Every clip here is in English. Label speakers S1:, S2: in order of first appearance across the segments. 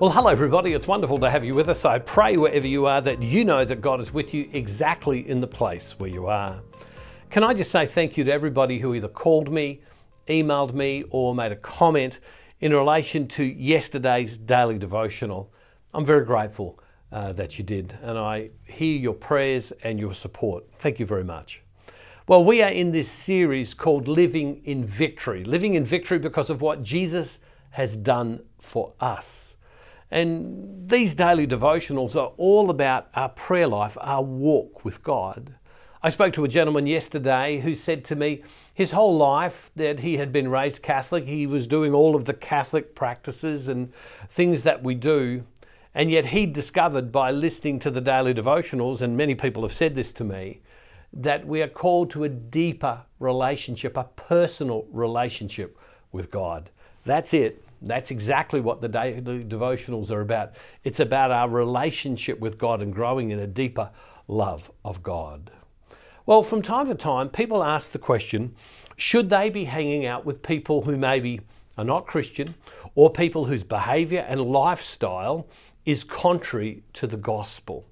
S1: Well, hello, everybody. It's wonderful to have you with us. I pray wherever you are that you know that God is with you exactly in the place where you are. Can I just say thank you to everybody who either called me, emailed me, or made a comment in relation to yesterday's daily devotional? I'm very grateful uh, that you did, and I hear your prayers and your support. Thank you very much. Well, we are in this series called Living in Victory. Living in Victory because of what Jesus has done for us. And these daily devotionals are all about our prayer life, our walk with God. I spoke to a gentleman yesterday who said to me his whole life that he had been raised Catholic, he was doing all of the Catholic practices and things that we do. And yet he discovered by listening to the daily devotionals, and many people have said this to me, that we are called to a deeper relationship, a personal relationship with God. That's it. That's exactly what the daily devotionals are about. It's about our relationship with God and growing in a deeper love of God. Well, from time to time, people ask the question should they be hanging out with people who maybe are not Christian or people whose behaviour and lifestyle is contrary to the gospel?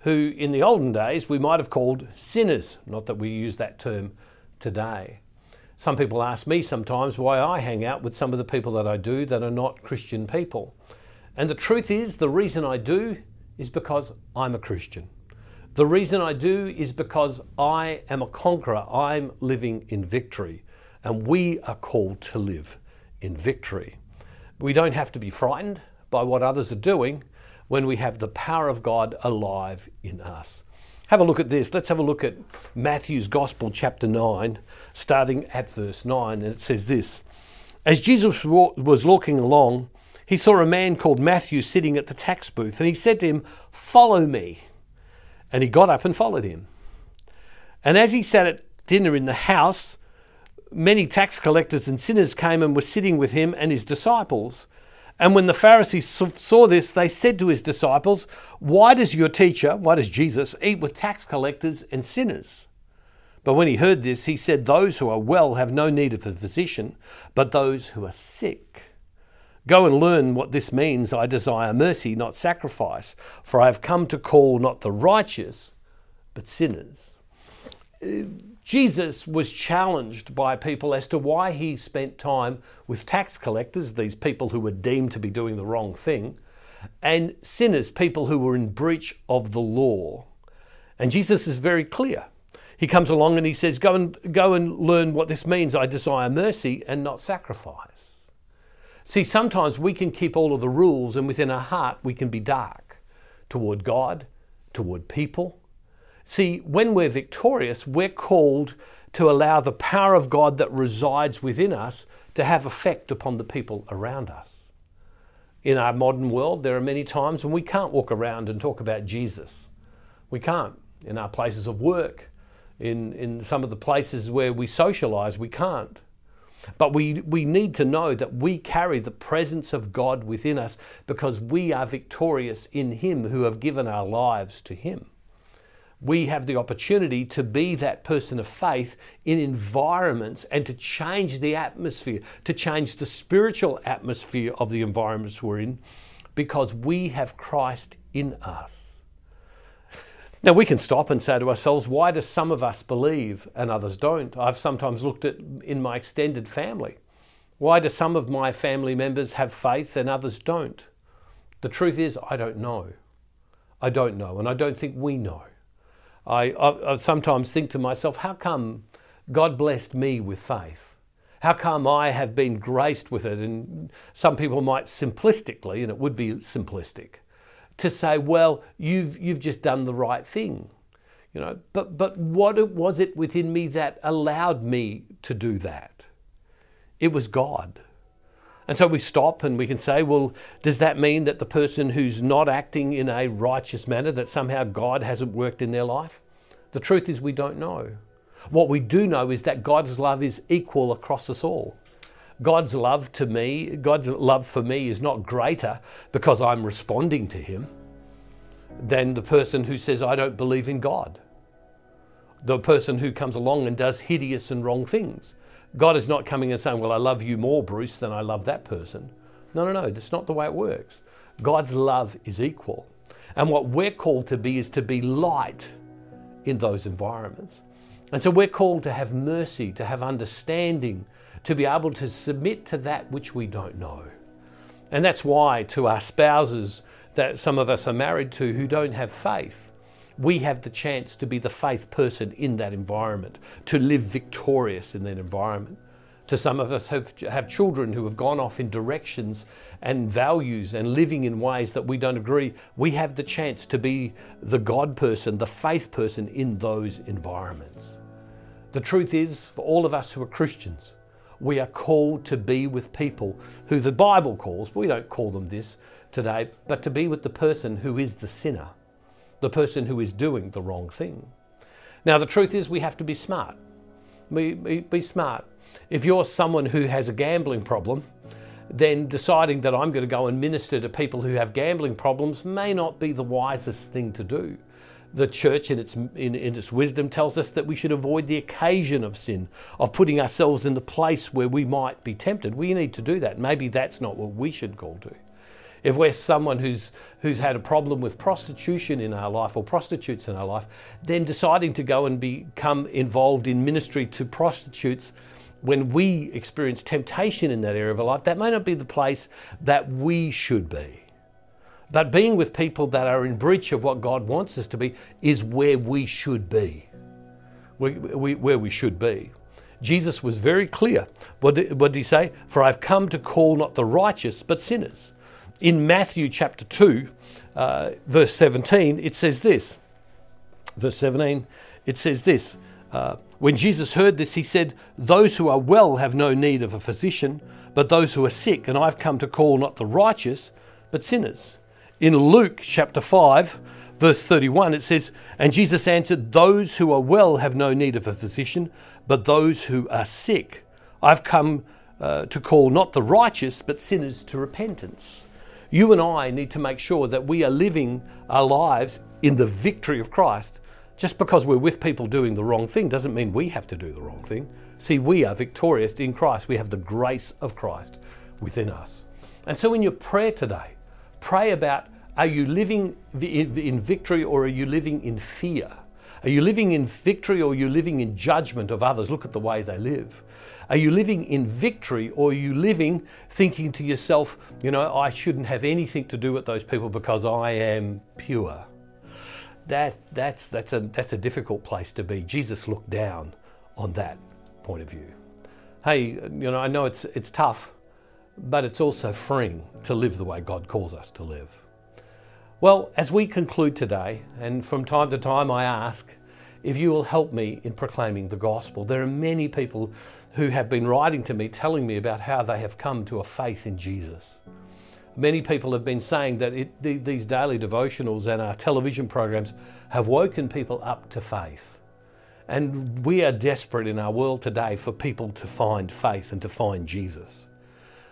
S1: Who in the olden days we might have called sinners, not that we use that term today. Some people ask me sometimes why I hang out with some of the people that I do that are not Christian people. And the truth is, the reason I do is because I'm a Christian. The reason I do is because I am a conqueror. I'm living in victory. And we are called to live in victory. We don't have to be frightened by what others are doing when we have the power of God alive in us. Have a look at this. Let's have a look at Matthew's Gospel, chapter 9, starting at verse 9. And it says this As Jesus was walking along, he saw a man called Matthew sitting at the tax booth, and he said to him, Follow me. And he got up and followed him. And as he sat at dinner in the house, many tax collectors and sinners came and were sitting with him and his disciples. And when the Pharisees saw this, they said to his disciples, Why does your teacher, why does Jesus, eat with tax collectors and sinners? But when he heard this, he said, Those who are well have no need of a physician, but those who are sick. Go and learn what this means. I desire mercy, not sacrifice, for I have come to call not the righteous, but sinners. Uh, Jesus was challenged by people as to why he spent time with tax collectors, these people who were deemed to be doing the wrong thing, and sinners, people who were in breach of the law. And Jesus is very clear. He comes along and he says, Go and, go and learn what this means. I desire mercy and not sacrifice. See, sometimes we can keep all of the rules, and within our heart, we can be dark toward God, toward people, See, when we're victorious, we're called to allow the power of God that resides within us to have effect upon the people around us. In our modern world, there are many times when we can't walk around and talk about Jesus. We can't. In our places of work, in, in some of the places where we socialize, we can't. But we, we need to know that we carry the presence of God within us because we are victorious in Him who have given our lives to Him we have the opportunity to be that person of faith in environments and to change the atmosphere, to change the spiritual atmosphere of the environments we're in, because we have Christ in us. Now, we can stop and say to ourselves, why do some of us believe and others don't? I've sometimes looked at in my extended family. Why do some of my family members have faith and others don't? The truth is, I don't know. I don't know, and I don't think we know. I, I, I sometimes think to myself, how come God blessed me with faith? How come I have been graced with it? And some people might simplistically, and it would be simplistic, to say, well, you've, you've just done the right thing. You know, but, but what was it within me that allowed me to do that? It was God. And so we stop and we can say, well, does that mean that the person who's not acting in a righteous manner, that somehow God hasn't worked in their life? The truth is, we don't know. What we do know is that God's love is equal across us all. God's love to me, God's love for me is not greater because I'm responding to Him than the person who says, I don't believe in God. The person who comes along and does hideous and wrong things. God is not coming and saying, Well, I love you more, Bruce, than I love that person. No, no, no, that's not the way it works. God's love is equal. And what we're called to be is to be light in those environments. And so we're called to have mercy, to have understanding, to be able to submit to that which we don't know. And that's why, to our spouses that some of us are married to who don't have faith, we have the chance to be the faith person in that environment, to live victorious in that environment. To some of us have, have children who have gone off in directions and values and living in ways that we don't agree. We have the chance to be the God person, the faith person in those environments. The truth is, for all of us who are Christians, we are called to be with people who the Bible calls, we don't call them this today, but to be with the person who is the sinner, the person who is doing the wrong thing. Now, the truth is, we have to be smart. Be, be, be smart. If you're someone who has a gambling problem, then deciding that I'm going to go and minister to people who have gambling problems may not be the wisest thing to do. The church, in its, in, in, its wisdom, tells us that we should avoid the occasion of sin, of putting ourselves in the place where we might be tempted. We need to do that. Maybe that's not what we should call to. If we're someone who's, who's had a problem with prostitution in our life or prostitutes in our life, then deciding to go and become involved in ministry to prostitutes when we experience temptation in that area of our life, that may not be the place that we should be. But being with people that are in breach of what God wants us to be is where we should be. We, we, where we should be. Jesus was very clear. What did, what did he say? For I've come to call not the righteous, but sinners. In Matthew chapter 2, uh, verse 17, it says this. Verse 17, it says this. Uh, when Jesus heard this, he said, Those who are well have no need of a physician, but those who are sick, and I've come to call not the righteous, but sinners. In Luke chapter 5, verse 31, it says, And Jesus answered, Those who are well have no need of a physician, but those who are sick. I've come uh, to call not the righteous, but sinners to repentance. You and I need to make sure that we are living our lives in the victory of Christ just because we're with people doing the wrong thing doesn't mean we have to do the wrong thing. See, we are victorious in Christ. We have the grace of Christ within us. And so, in your prayer today, pray about are you living in victory or are you living in fear? Are you living in victory or are you living in judgment of others? Look at the way they live. Are you living in victory or are you living thinking to yourself, you know, I shouldn't have anything to do with those people because I am pure? that, that's, that's, a, that's a difficult place to be. Jesus looked down on that point of view. Hey, you know, I know it's, it's tough, but it's also freeing to live the way God calls us to live. Well, as we conclude today, and from time to time I ask if you will help me in proclaiming the gospel. There are many people who have been writing to me telling me about how they have come to a faith in Jesus. Many people have been saying that it, these daily devotionals and our television programs have woken people up to faith. And we are desperate in our world today for people to find faith and to find Jesus.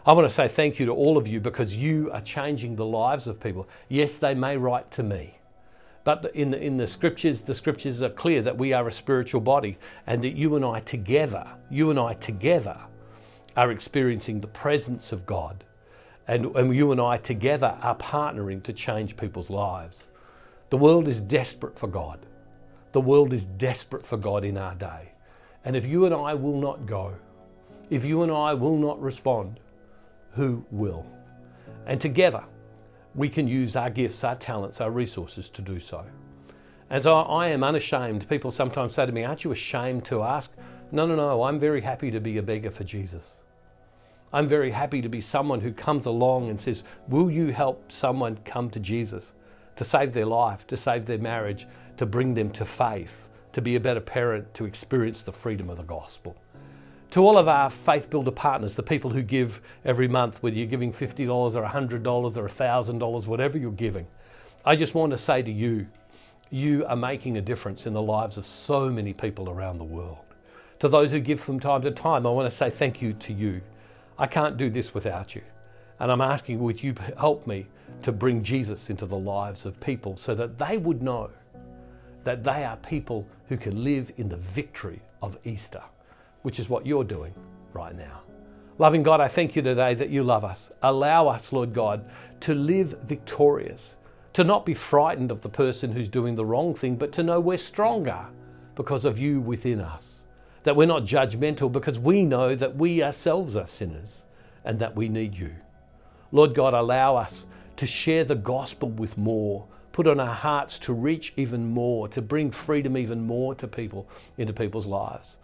S1: I want to say thank you to all of you because you are changing the lives of people. Yes, they may write to me, but in the, in the scriptures, the scriptures are clear that we are a spiritual body and that you and I together, you and I together, are experiencing the presence of God and, and you and I together are partnering to change people's lives. The world is desperate for God. The world is desperate for God in our day. And if you and I will not go, if you and I will not respond, who will? And together, we can use our gifts, our talents, our resources to do so. As I, I, am unashamed, people sometimes say to me, Aren't you ashamed to ask? No, no, no, I'm very happy to be a beggar for Jesus. I'm very happy to be someone who comes along and says, Will you help someone come to Jesus to save their life, to save their marriage, to bring them to faith, to be a better parent, to experience the freedom of the gospel? To all of our Faith Builder partners, the people who give every month, whether you're giving $50 or $100 or $1,000, whatever you're giving, I just want to say to you, you are making a difference in the lives of so many people around the world. To those who give from time to time, I want to say thank you to you. I can't do this without you. And I'm asking, would you help me to bring Jesus into the lives of people so that they would know that they are people who can live in the victory of Easter, which is what you're doing right now. Loving God, I thank you today that you love us. Allow us, Lord God, to live victorious, to not be frightened of the person who's doing the wrong thing, but to know we're stronger because of you within us. That we're not judgmental because we know that we ourselves are sinners and that we need you. Lord God, allow us to share the gospel with more, put on our hearts to reach even more, to bring freedom even more to people, into people's lives.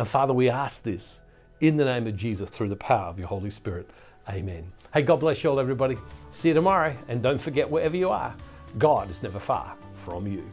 S1: And Father, we ask this in the name of Jesus through the power of your Holy Spirit. Amen. Hey, God bless you all, everybody. See you tomorrow. And don't forget, wherever you are, God is never far from you.